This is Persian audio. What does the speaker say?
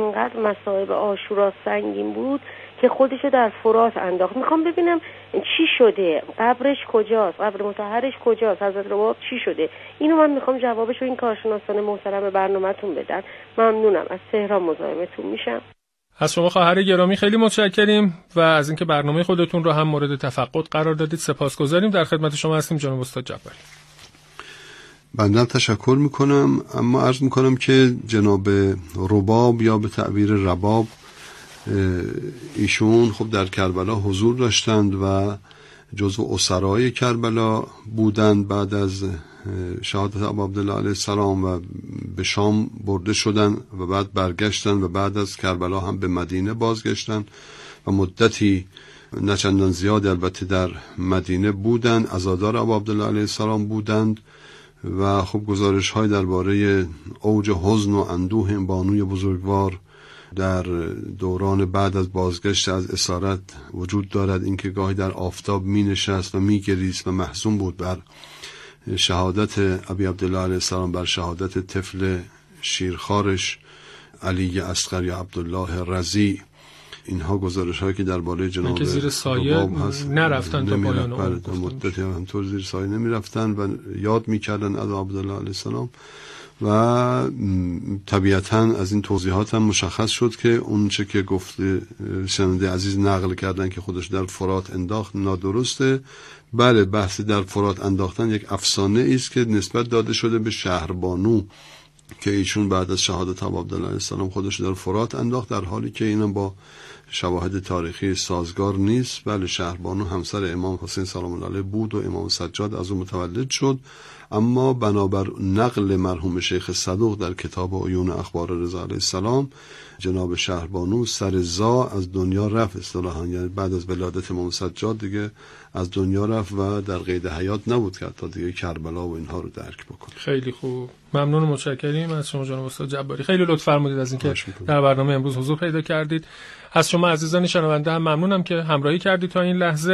انقدر مسائب آشورا سنگین بود که خودشو در فرات انداخت. می‌خوام ببینم چی شده؟ قبرش کجاست؟ قبر متحرش کجاست؟ حضرت رباب چی شده؟ اینو من می‌خوام جوابش رو این کارشناسان محترم برنامهتون بدن. ممنونم. از تهران مزاحمتون میشم. از شما خواهر گرامی خیلی متشکریم و از اینکه برنامه خودتون رو هم مورد تفقد قرار دادید سپاسگزاریم. در خدمت شما هستیم جناب استاد جباری. بندم تشکر می‌کنم. اما عرض می‌کنم که جناب رباب یا به تعبیر رباب ایشون خب در کربلا حضور داشتند و جزو اسرای کربلا بودند بعد از شهادت ابو عبدالله علیه السلام و به شام برده شدن و بعد برگشتن و بعد از کربلا هم به مدینه بازگشتن و مدتی نچندان زیاد البته در مدینه بودند. ازادار ابو عبدالله علیه السلام بودند. و خب گزارش های درباره اوج حزن و اندوه بانوی بزرگوار در دوران بعد از بازگشت از اسارت وجود دارد. اینکه گاهی در آفتاب می نشست و می گریست و محزون بود بر شهادت ابی عبدالله علیه السلام بر شهادت طفل شیرخارش علی اصغر یا عبدالله رزی اینها گزارش هایی که درباره جناب زیر سایه هست نرفتن تا پایان مدتی همطور زیر سایه نمی رفتن و یاد می‌کردن از عبدالله علیه السلام. و طبیعتا از این توضیحات هم مشخص شد که اون چه که گفته شنونده عزیز نقل کردن که خودش در فرات انداخت نادرسته. بله بحث در فرات انداختن یک افسانه است که نسبت داده شده به شهربانو. که ایشون بعد از شهادت عبدالله السلام خودش در فرات انداخت در حالی که اینم با شواهد تاریخی سازگار نیست. بله شهربانو همسر امام حسین سلام الله علیه بود و امام سجاد از او متولد شد. اما بنابر نقل مرحوم شیخ صدوق در کتاب عیون اخبار رضا علیه السلام جناب شهربانو سر زا از دنیا رفت. اصطلاحا یعنی بعد از ولادت امام سجاد دیگه از دنیا رفت و در قید حیات نبود که تا دیگه کربلا و اینها رو درک بکنه. خیلی خوب. ممنون و متشکریم از شما جناب استاد جباری. خیلی لطف فرمودید از اینکه در برنامه امروز حضور پیدا کردید. از شما عزیزان شنونده هم ممنونم که همراهی کردید تا این لحظه.